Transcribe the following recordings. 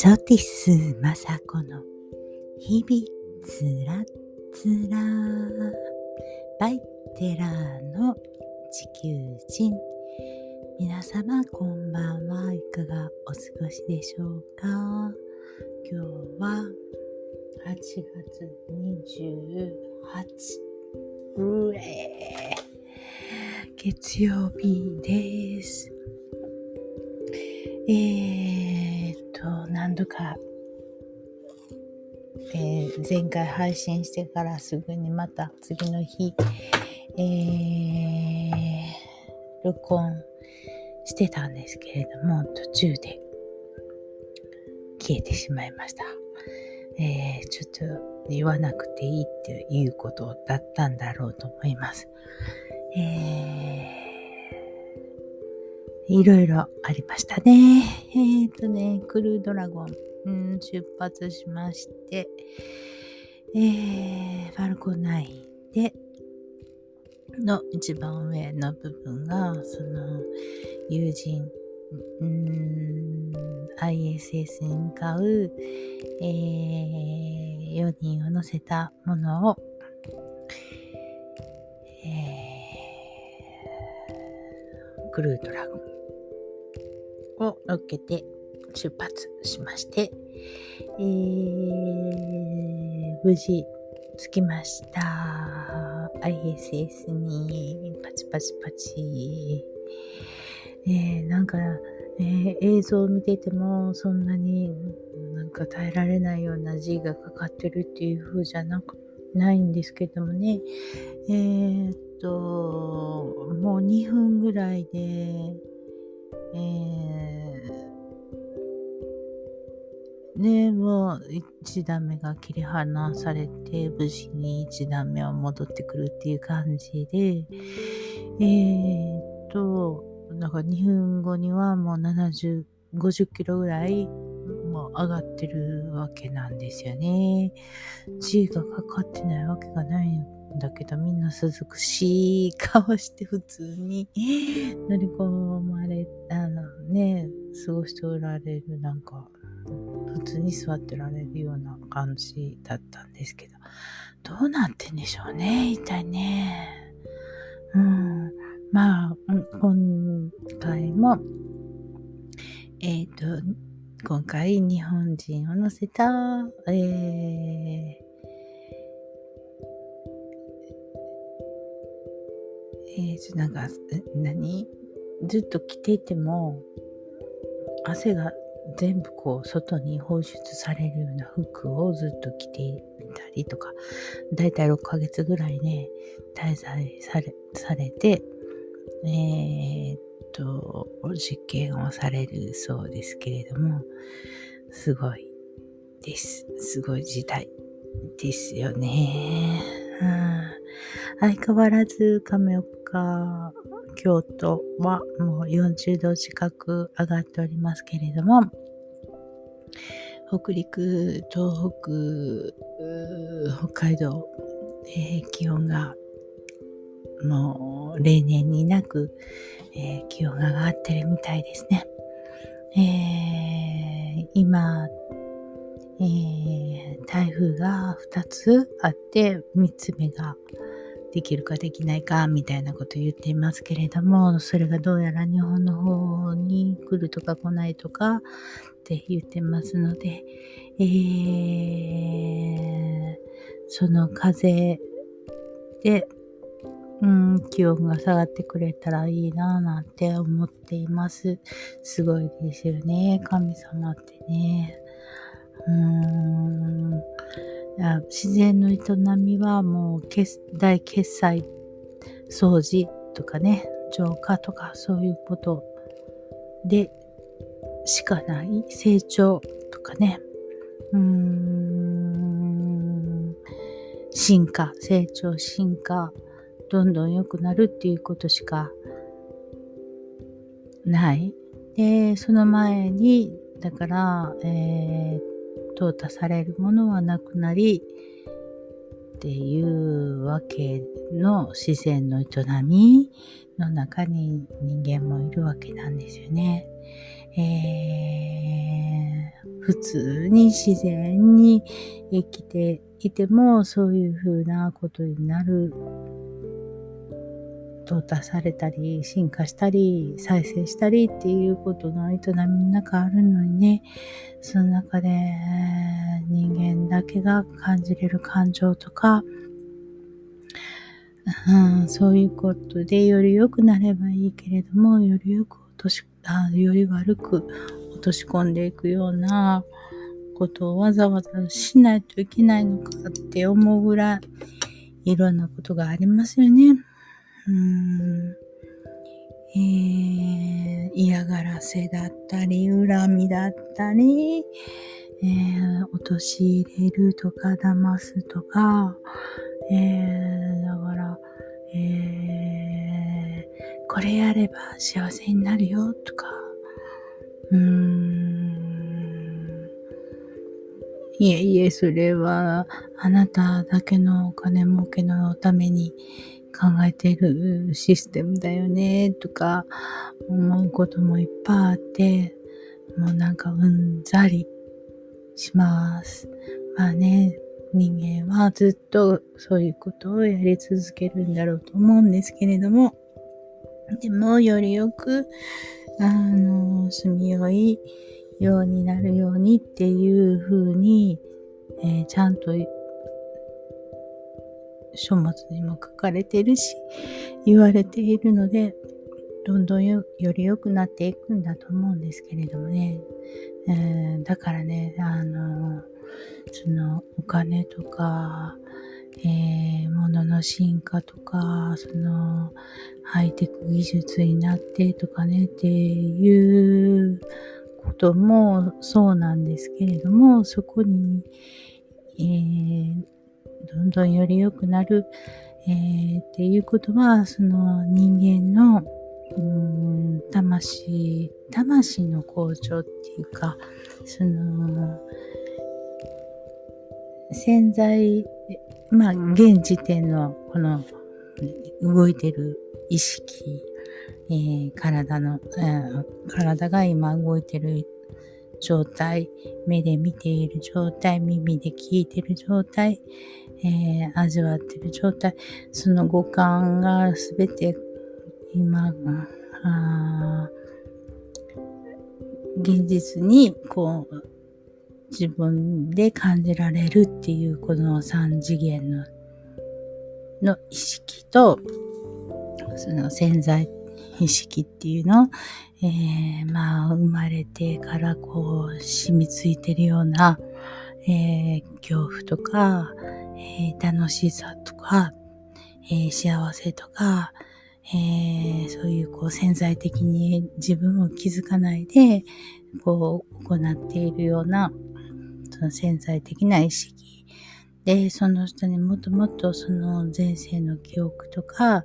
ソティスマサコの日々つらつら。バイテラーの地球人。皆様こんばんはいかがお過ごしでしょうか。今日は8月28うえ月曜日です。えー、と、何度か、えー、前回配信してからすぐにまた次の日、えー、録音してたんですけれども、途中で消えてしまいました。えー、ちょっと言わなくていいっていうことだったんだろうと思います。えー、いろいろありましたね。えっ、ー、とね、クルードラゴン、うん、出発しまして、えー、ファルコナインで、の一番上の部分が、その、友人、うん、ISS に向かう、えー、4人を乗せたものを、えー、クルードラゴン。を乗っけて出発しまして、えー、無事着きました。ISS にパチパチパチ。えー、なんか、えー、映像を見ててもそんなになんか耐えられないような G がかかってるっていう風じゃなくないんですけどもねえー、っともう2分ぐらいでえー、ねもう1段目が切り離されて無事に1段目は戻ってくるっていう感じで。えー、っとなんか2分後にはもう70、50キロぐらいもう上がってるわけなんですよね。G がかかってないわけがないんだけど、みんな涼しい顔して普通に乗り込まれ、あのね、過ごしておられるなんか、普通に座ってられるような感じだったんですけど、どうなってんでしょうね、一体ね。うん。まあ、今回も、えっ、ー、と、今回日本人を乗せた、えー、えー、なんか、何？ずっと着ていても、汗が全部こう外に放出されるような服をずっと着ていたりとか、だいたい6ヶ月ぐらいね、滞在されされて、えー、っと、実験をされるそうですけれども、すごいです。すごい時代ですよね。相変わらず亀京都はもう40度近く上がっておりますけれども、北陸、東北、北海道、えー、気温がもう例年になく、えー、気温が上がってるみたいですね。えー、今、えー、台風が2つあって、3つ目ができるかできないかみたいなこと言っていますけれども、それがどうやら日本の方に来るとか来ないとかって言ってますので、えー、その風でうん、気温が下がってくれたらいいななんて思っています。すごいですよね、神様ってね。うーん自然の営みはもう大決済掃除とかね、浄化とかそういうことでしかない成長とかね。うーん進化、成長、進化。どんどん良くなるっていうことしかない。で、その前に、だから、えー、淘汰されるものはなくなり、っていうわけの自然の営みの中に人間もいるわけなんですよね。えー、普通に自然に生きていてもそういうふうなことになる淘汰されたり進化したり再生したりっていうことの営みの中あるのにねその中で人間だけが感じれる感情とかうん、そういうことでより良くなればいいけれども、よりよく落とし、あより悪く落とし込んでいくようなことをわざわざしないといけないのかって思うぐらいいろんなことがありますよね。うん。えー、嫌がらせだったり、恨みだったり、えー、陥れるとか、騙すとか、えー、だから、えー、これやれば幸せになるよとか、うん、いえいえ、それはあなただけのお金儲けのために考えているシステムだよね、とか思うこともいっぱいあって、もうなんかうんざりします。まあね、人間はずっとそういうことをやり続けるんだろうと思うんですけれども、でもよりよく、あの、住みよいようになるようにっていうふうに、えー、ちゃんと書物にも書かれてるし、言われているので、どんどんより良くなっていくんだと思うんですけれどもね。えー、だからね、あのそのお金とか、えー、物の進化とか、そのハイテク技術になってとかねっていうこともそうなんですけれども、そこに、えー、どんどんより良くなる、えー、っていうことは、その人間のうん魂、魂の向上っていうか、その、潜在、まあ、現時点のこの動いてる意識、えー、体の、えー、体が今動いてる状態、目で見ている状態、耳で聞いてる状態、えー、味わってる状態、その五感がすべて今、あ現実にこう自分で感じられるっていうこの三次元のの意識と、その潜在意識っていうの、えー、まあ、生まれてからこう、染みついてるような、えー、恐怖とか、えー、楽しさとか、え幸せとか、えそういうこう潜在的に自分を気づかないで、こう行っているような、その潜在的な意識。で、その人にもっともっとその前世の記憶とか、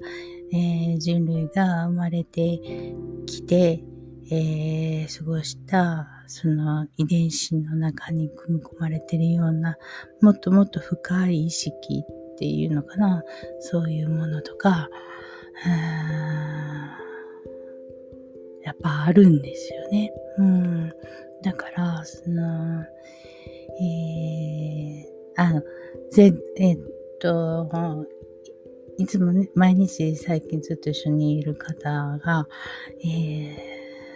え、人類が生まれてきて、えー、過ごしたその遺伝子の中に組み込まれてるようなもっともっと深い意識っていうのかなそういうものとかやっぱあるんですよね。うん、だからそのえー、あの、ぜ、えっと、いつもね、毎日最近ずっと一緒にいる方が、えー、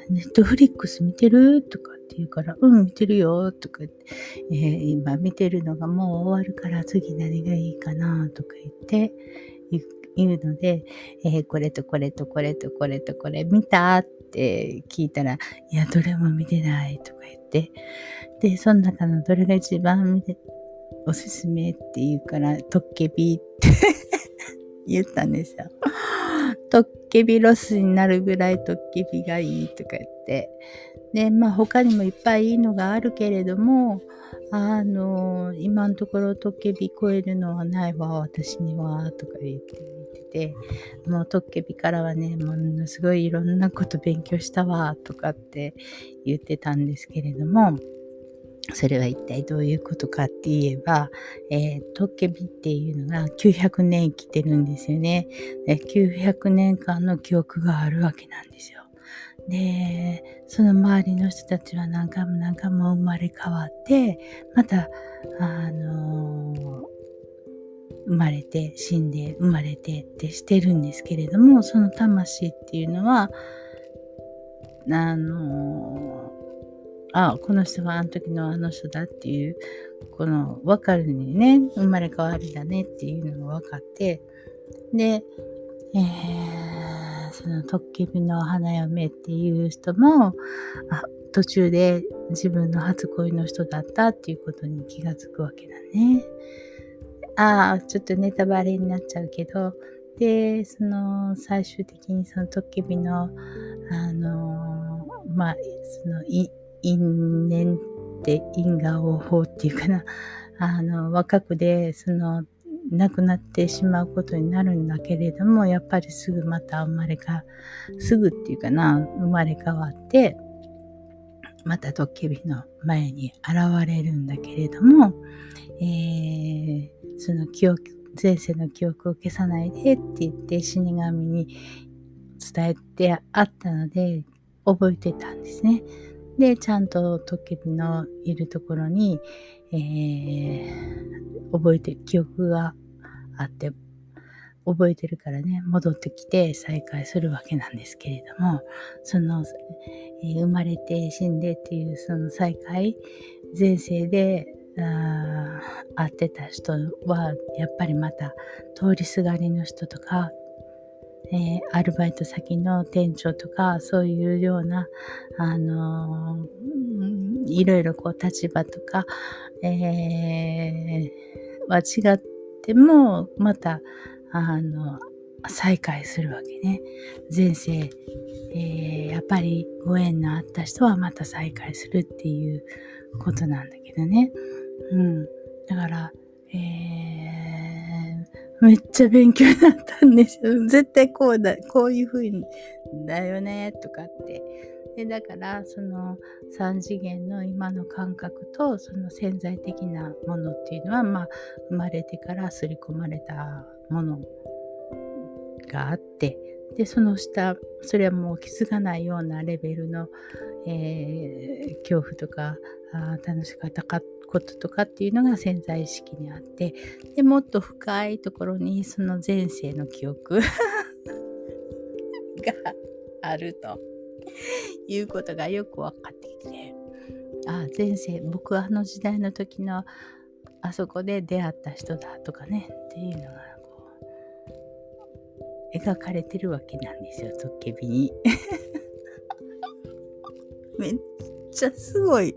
ネットフリックス見てる？とかって言うから、うん、見てるよとか言って、えー、今見てるのがもう終わるから次何がいいかなとか言って、言うので、えー、これとこれとこれとこれとこれ見た？って聞いたら、いや、どれも見てないとか言って、で、その中のどれが一番見ておすすめって言うから、トッケビって 言ったんですよ。トッケビロスになるぐらいトッケビがいいとか言って。で、まあ他にもいっぱいいいのがあるけれども、あの、今のところトッケビ超えるのはないわ、私には、とか言っててて、もうトッケビからはね、ものすごいいろんなこと勉強したわ、とかって言ってたんですけれども、それは一体どういうことかって言えば、えー、トッケビっていうのが900年生きてるんですよね。900年間の記憶があるわけなんですよ。で、その周りの人たちは何回も何回も生まれ変わって、また、あのー、生まれて、死んで、生まれてってしてるんですけれども、その魂っていうのは、あの、あ、この人はあの時のあの人だっていう、この分かるにね、生まれ変わりだねっていうのが分かって、で、えー、そのトッケビの花嫁っていう人も、あ、途中で自分の初恋の人だったっていうことに気がつくわけだね。ああ、ちょっとネタバレになっちゃうけど、で、その最終的にそのトッケビの、あの、まあ、そのい、因縁って因果応報っていうかな、あの、若くで、その、亡くなってしまうことになるんだけれども、やっぱりすぐまた生まれか、すぐっていうかな、生まれ変わって、またドッキリの前に現れるんだけれども、えー、その記憶、前世の記憶を消さないでって言って死神に伝えてあったので、覚えてたんですね。で、ちゃんとトッケビのいるところに、えー、覚えてる、記憶があって、覚えてるからね、戻ってきて再会するわけなんですけれども、その、えー、生まれて死んでっていうその再会、前世であ会ってた人は、やっぱりまた通りすがりの人とか、えー、アルバイト先の店長とか、そういうような、あのー、いろいろこう立場とか、えー、は違っても、また、あの、再会するわけね。前世、えー、やっぱりご縁のあった人はまた再会するっていうことなんだけどね。うん。だから、えー、めっちゃ勉強になったんですよ。絶対こうだ、こういう風にだよね、とかって。でだからその3次元の今の感覚とその潜在的なものっていうのは、まあ、生まれてから刷り込まれたものがあってでその下それはもう気づかないようなレベルの、えー、恐怖とかあ楽しかったかこととかっていうのが潜在意識にあってでもっと深いところにその前世の記憶 があるということがよく分かってきてああ前世僕はあの時代の時のあそこで出会った人だとかねっていうのがこう描かれてるわけなんですよトッケビに。め っちゃすごい。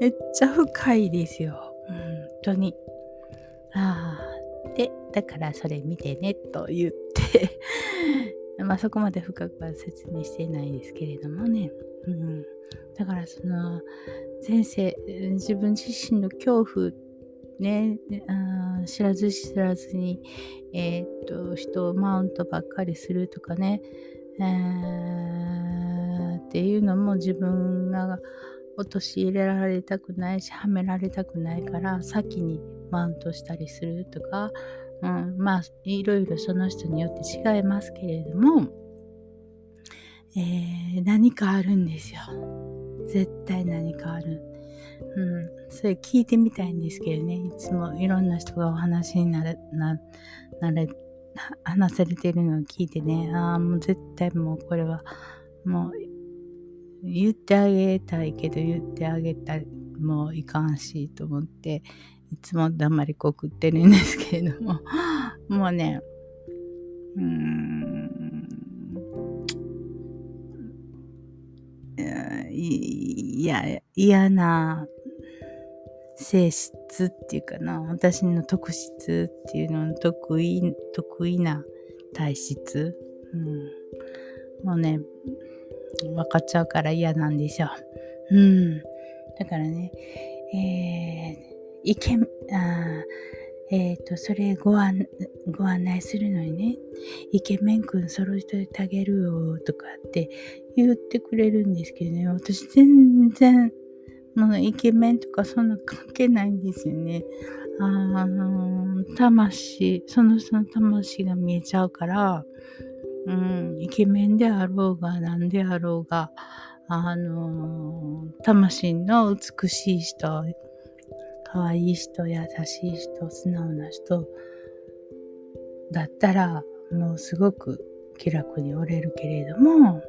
めっちゃ深いですよ。本当に。ああでだからそれ見てねと言って。まあそこまで深くは説明してないですけれどもね。うん、だからその前世自分自身の恐怖ねあ知らず知らずに、えー、っと人をマウントばっかりするとかね、えー、っていうのも自分が陥れられたくないしはめられたくないから先にマウントしたりするとかうん、まあいろいろその人によって違いますけれども、えー、何かあるんですよ。絶対何かある。うん、それ聞いてみたいんですけどね、いつもいろんな人がお話になれ、な、なれ、話されてるのを聞いてね、ああ、もう絶対もうこれは、もう、言ってあげたいけど言ってあげたもういかんしと思って、いつも黙りこくってるんですけれども、もうね、うーん、いや、嫌な性質っていうかな、私の特質っていうのの得意、得意な体質。うん、もうね、分かっちゃうから嫌なんですよ。うん。だからね、えーいけ、あえっ、ー、と、それご案、ご案内するのにね、イケメンくん揃えてあげるよとかって言ってくれるんですけどね、私全然、もうイケメンとかそんな関係ないんですよね。あの、魂、その人の魂が見えちゃうから、うん、イケメンであろうが何であろうが、あの、魂の美しい人、可愛い人、優しい人、素直な人だったら、もうすごく気楽に折れるけれども、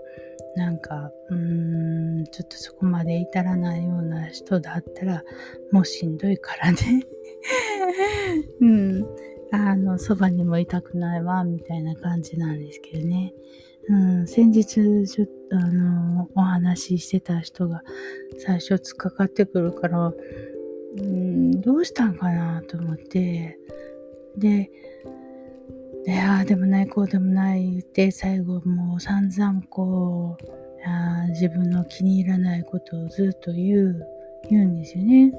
なんか、うーん、ちょっとそこまで至らないような人だったら、もうしんどいからね。うん。あの、そばにもいたくないわ、みたいな感じなんですけどね。うん、先日、ちょっと、あの、お話ししてた人が最初突っかかってくるから、うん、どうしたんかなと思って、で、いやでもないこうでもないって最後もう散々こう自分の気に入らないことをずっと言う言うんですよね。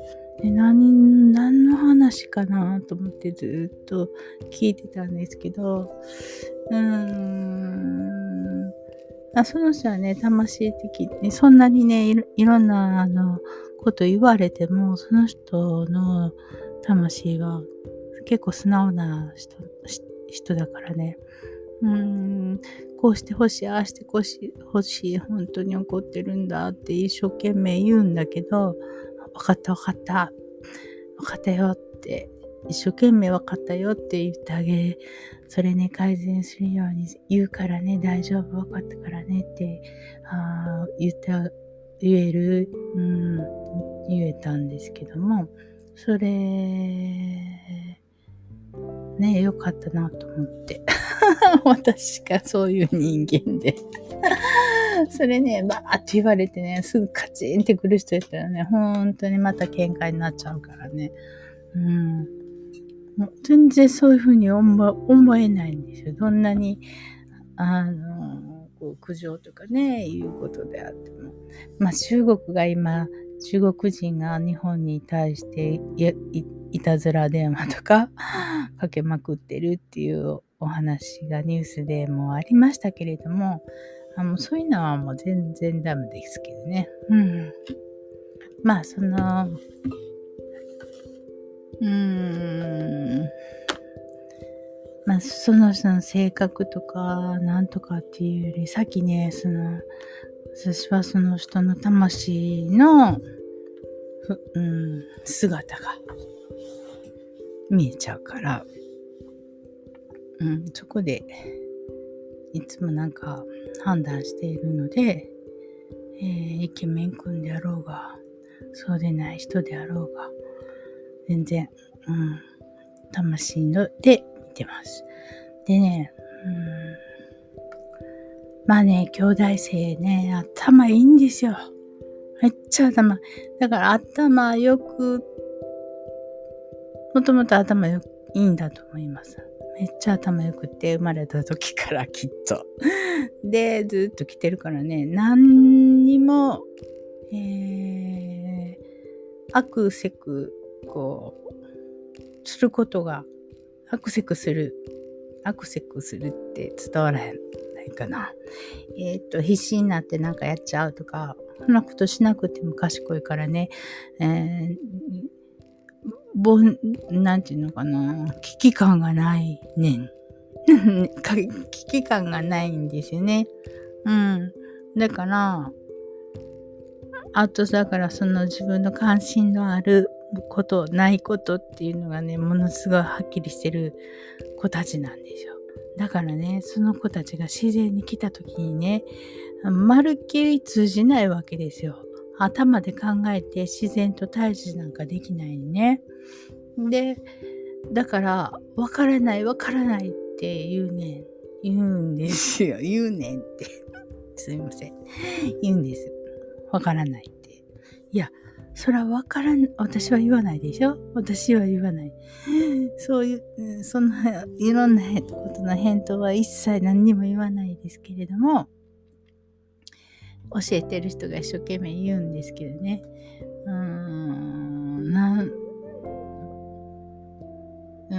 で何何の話かなと思ってずっと聞いてたんですけどうーんあその人はね魂的にそんなにねいろんなあのこと言われてもその人の魂は結構素直な人人だからね。うーん、こうしてほしい、ああしてほしい、本当に怒ってるんだって一生懸命言うんだけど、分かった分かった、分かったよって、一生懸命分かったよって言ってあげ、それね、改善するように言うからね、大丈夫、分かったからねって、あ言って、言える、うん、言えたんですけども、それ、ね、よかったなと思って。私がそういう人間で。それね、バーって言われてね、すぐカチンってくる人やったらね、本当にまた喧嘩になっちゃうからね。うん。もう全然そういうふうに思思えないんですよ。どんなに、あの、こう苦情とかね、いうことであっても。まあ中国が今、中国人が日本に対していたずら電話とかかけまくってるっていうお話がニュースでもありましたけれども、あのそういうのはもう全然ダメですけどね。うん。まあ、その、うーん、まあ、その人の性格とか、なんとかっていうより、さっきね、その、私はその人の魂の、うん、姿が見えちゃうから、うん、そこでいつもなんか判断しているので、えー、イケメン君であろうが、そうでない人であろうが、全然、うん、魂ので見てます。でね、うん、まあね、兄弟生ね、頭いいんですよ。めっちゃ頭。だから頭よくもともと頭よいいんだと思います。めっちゃ頭良くて生まれた時からきっと。で、ずっと来てるからね、何にも、えー、アクセク、こう、することが、アクセクする、アクセクするって伝わらへんないかな。えっ、と、必死になってなんかやっちゃうとか、そんなことしなくても賢いからね、えーぼん、なんていうのかな、危機感がないねん。危機感がないんですよね。うん。だから、あとだからその自分の関心のあること、ないことっていうのがね、ものすごいはっきりしてる子たちなんですよ。だからね、その子たちが自然に来た時にね、まるっきり通じないわけですよ。頭で考えて自然と対峙なんかできないね。で、だから、わからない、わからないって言うねん。言うんですよ。言うねんって。すいません。言うんです。わからないって。いや、それはわからん、私は言わないでしょ？私は言わない。そういう、そんな、いろんなことの返答は一切何にも言わないですけれども、教えてる人が一生懸命言うんですけどね。うーん、なん、う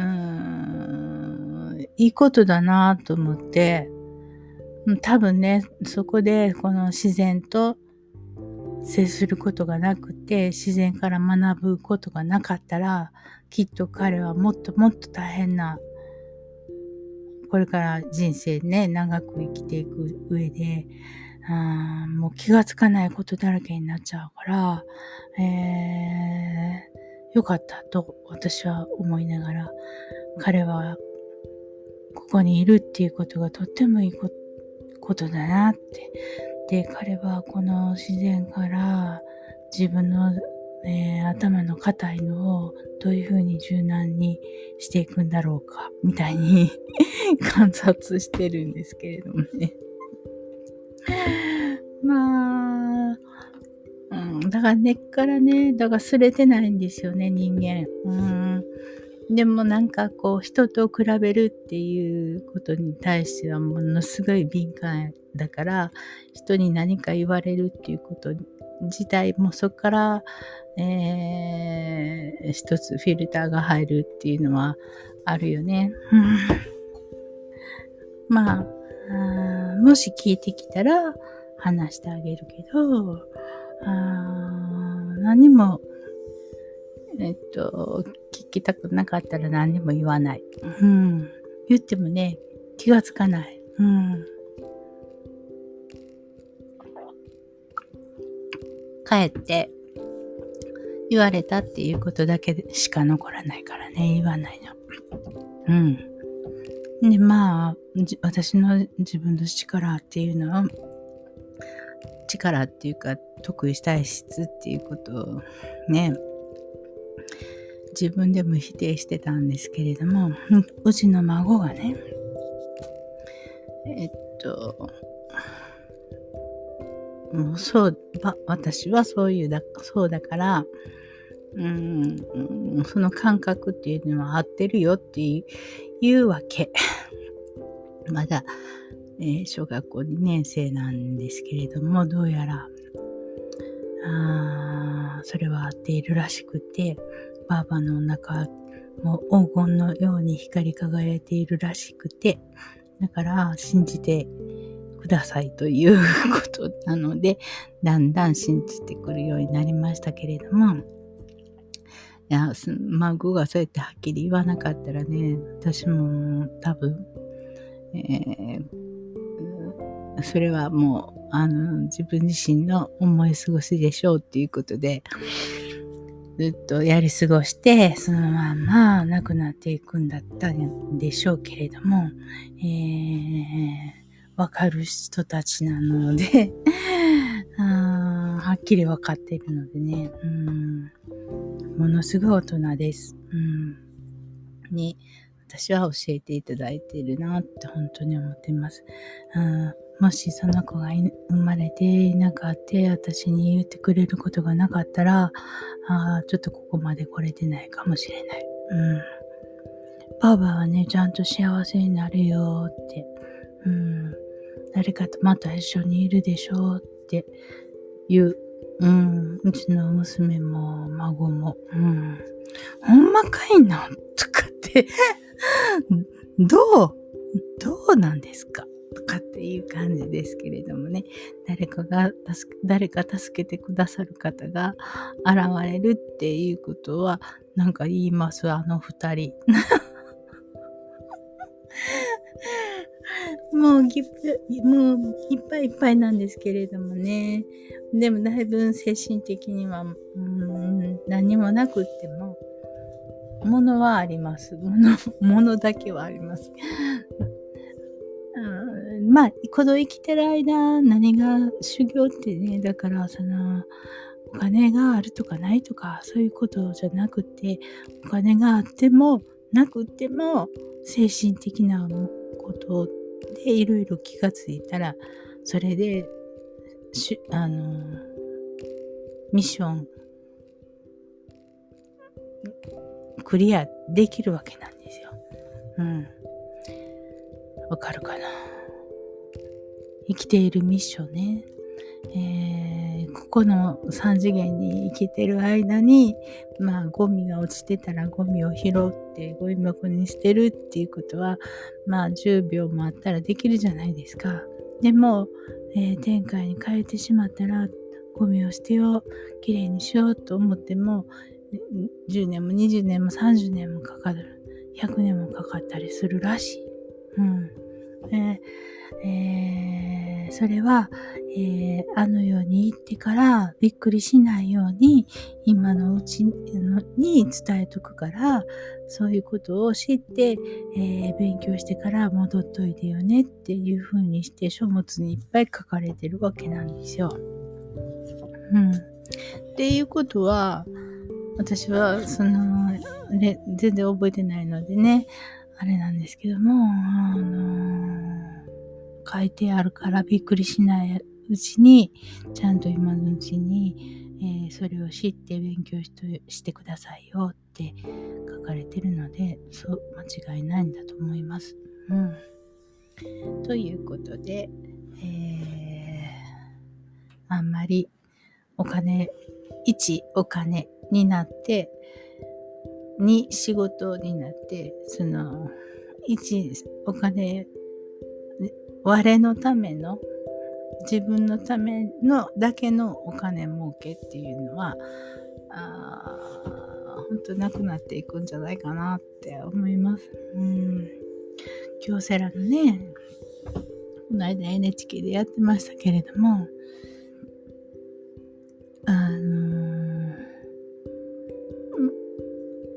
ん、いいことだなと思って、多分ね、そこでこの自然と接することがなくて、自然から学ぶことがなかったら、きっと彼はもっともっと大変なこれから人生ね、長く生きていく上で、あもう気がつかないことだらけになっちゃうから、えー、よかったと私は思いながら、彼はここにいるっていうことがとってもいいことだなって。で、彼はこの自然から自分の、えー、頭の硬いのをどういうふうに柔軟にしていくんだろうか、みたいに 観察してるんですけれどもね。まあ、うん、だから根っからね、だからすれてないんですよね、人間。うんでもなんかこう人と比べるっていうことに対してはものすごい敏感だから人に何か言われるっていうこと自体もそこから、えー、一つフィルターが入るっていうのはあるよね。まああもし聞いてきたら話してあげるけど、あ何も、えっと、聞きたくなかったら何にも言わない。うん。言ってもね、気がつかない。うん。帰って言われたっていうことだけしか残らないからね、言わないの。うん。で、まあ、私の自分の力っていうのは、力っていうか、得意体質っていうことをね、自分でも否定してたんですけれども、うちの孫がね、えっと、もうそう、私はそういうだ、そうだから、うん、その感覚っていうのは合ってるよっていうわけ。まだ、えー、小学校2年生なんですけれども、どうやら、あそれは合っているらしくて、ばあばのお腹も黄金のように光り輝いているらしくて、だから信じてくださいということなので、だんだん信じてくるようになりましたけれども、いや、孫がそうやってはっきり言わなかったらね、私も多分、えー、それはもう、あの、自分自身の思い過ごしでしょうっていうことで、ずっとやり過ごして、そのまま亡くなっていくんだったんでしょうけれども、えー、わかる人たちなので はっきりわかっているのでね、うん、ものすごい大人です。うん、に、私は教えていただいているなって本当に思っています。うんもしその子が生まれていなかった私に言ってくれることがなかったら、あちょっとここまで来れてないかもしれない。うん。ばばはね、ちゃんと幸せになるよって。うん。誰かとまた一緒にいるでしょうっていう。うん。うちの娘も孫も。うん。ほんまかいなとかって どうどうなんですか？とかっていう感じですけれどもね、誰かが助け、誰か助けてくださる方が現れるっていうことは、なんか言います、あの二人。もうギップ、もういっぱいいっぱいなんですけれどもね。でもだいぶ精神的には、うん、何もなくっても、ものはあります。もの、ものだけはあります。うんまあ、この生きてる間、何が修行ってね、だからその、お金があるとかないとか、そういうことじゃなくて、お金があっても、なくても、精神的なことでいろいろ気がついたら、それで、しあの、ミッション、クリアできるわけなんですよ。うん。わかるかな生きているミッションね。えー、ここの3次元に生きてる間に、まあ、ゴミが落ちてたらゴミを拾ってゴミ箱に捨てるっていうことは、まあ、10秒もあったらできるじゃないですか。でも、えー、天界に変えてしまったら、ゴミを捨てよう、きれいにしようと思っても、10年も20年も30年もかかる。100年もかかったりするらしい。うん。えーえー、それは、えー、あの世に行ってからびっくりしないように今のうちに伝えとくからそういうことを知って、えー、勉強してから戻っといてよねっていう風にして書物にいっぱい書かれてるわけなんですよ。うん。っていうことは私はその、ね、全然覚えてないのでねあれなんですけどもあの書いてあるからびっくりしないうちに、ちゃんと今のうちに、えー、それを知って勉強してくださいよって書かれてるので、そう、間違いないんだと思います。うん。ということで、えー、あんまりお金、1お金になって、2仕事になって、その、1お金我のための自分のためのだけのお金儲けっていうのは本当なくなっていくんじゃないかなって思います。うん。京セラのね、この間 NHK でやってましたけれども、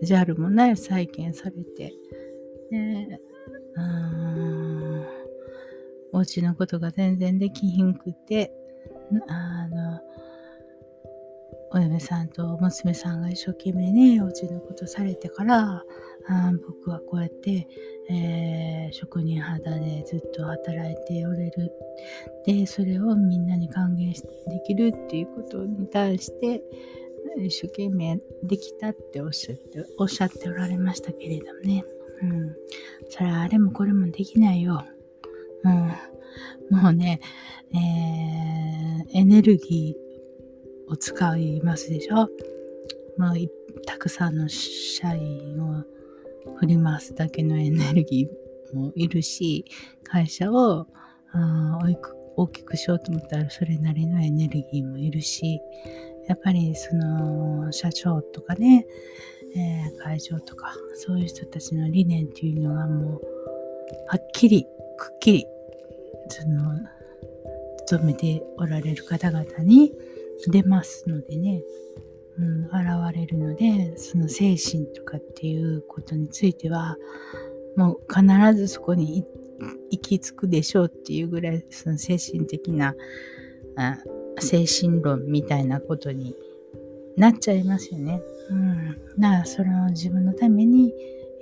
JAL もね、再建されて、ね、お家のことが全然できひんくて、あの、お嫁さんと娘さんが一生懸命ね、お家のことされてから、あ僕はこうやって、えー、職人肌でずっと働いておれる。で、それをみんなに還元できるっていうことに対して、一生懸命できたっておっしゃって、おっしゃっておられましたけれどもね。うん。それはあれもこれもできないよ。うん。もうね、えー、エネルギーを使いますでしょもうたくさんの社員を振り回すだけのエネルギーもいるし、会社を大きくしようと思ったらそれなりのエネルギーもいるし、やっぱりその社長とかね、えー、会長とかそういう人たちの理念っていうのがもうはっきりくっきり、その、勤めておられる方々に出ますのでね、うん、現れるので、その精神とかっていうことについては、もう必ずそこに行き着くでしょうっていうぐらい、その精神的な、あ精神論みたいなことになっちゃいますよね。うん。だからその自分のために、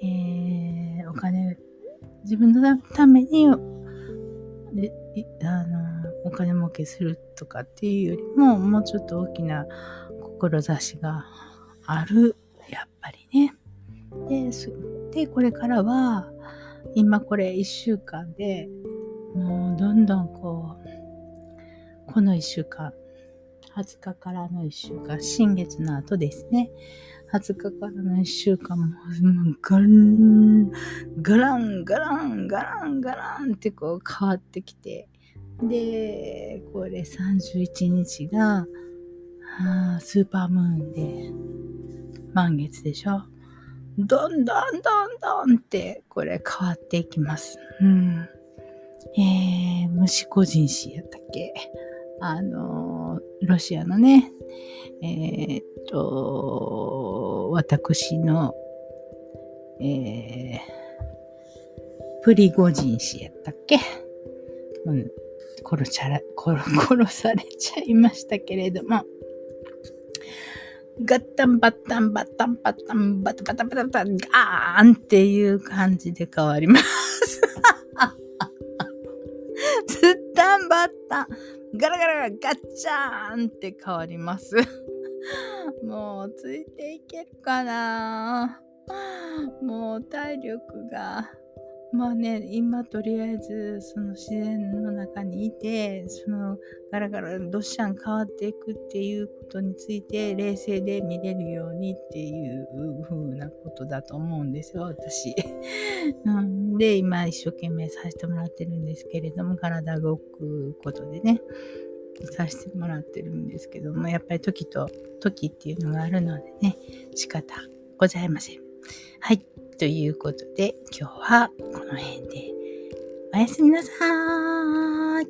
えー、お金自分のためにであのお金儲けするとかっていうよりももうちょっと大きな志があるやっぱりね。ででこれからは今これ1週間でもうどんどんこうこの1週間。20日からの1週間。新月の後ですね。20日からの1週間も、ガン、ガラン、ガラン、ガラン、ガランってこう変わってきて、で、これ31日が、あスーパームーンで、満月でしょ。どんどんどんどんってこれ変わっていきます。うん。えー、虫個人誌やったっけ？あのロシアのね、えー、っと、私の、えー、プリゴジン氏やったっけ、うん、殺ちゃら殺されちゃいましたけれども、ガッタンバッタンバッタンバッタンバタバタバタバタガーンっていう感じで変わります。ズッタンバッタンガラガラガッチャーンって変わります。もうついていけるかなもう体力が。まあね、今とりあえずその自然の中にいて、そのガラガラどっしゃん変わっていくっていうことについて冷静で見れるようにっていう風なことだと思うんですよ、私。なんで今一生懸命させてもらってるんですけれども、体動くことでね。させてもらってるんですけども、やっぱり時と時っていうのがあるのでね、仕方ございません。はい。ということで、今日はこの辺でおやすみなさーい。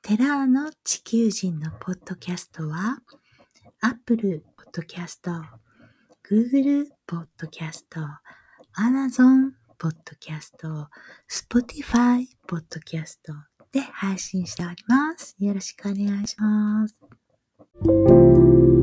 テラーの地球人のポッドキャストは、Apple Podcast、Google Podcast、Amazon Podcast、Spotify Podcast で配信しております。よろしくお願いします。Thank you.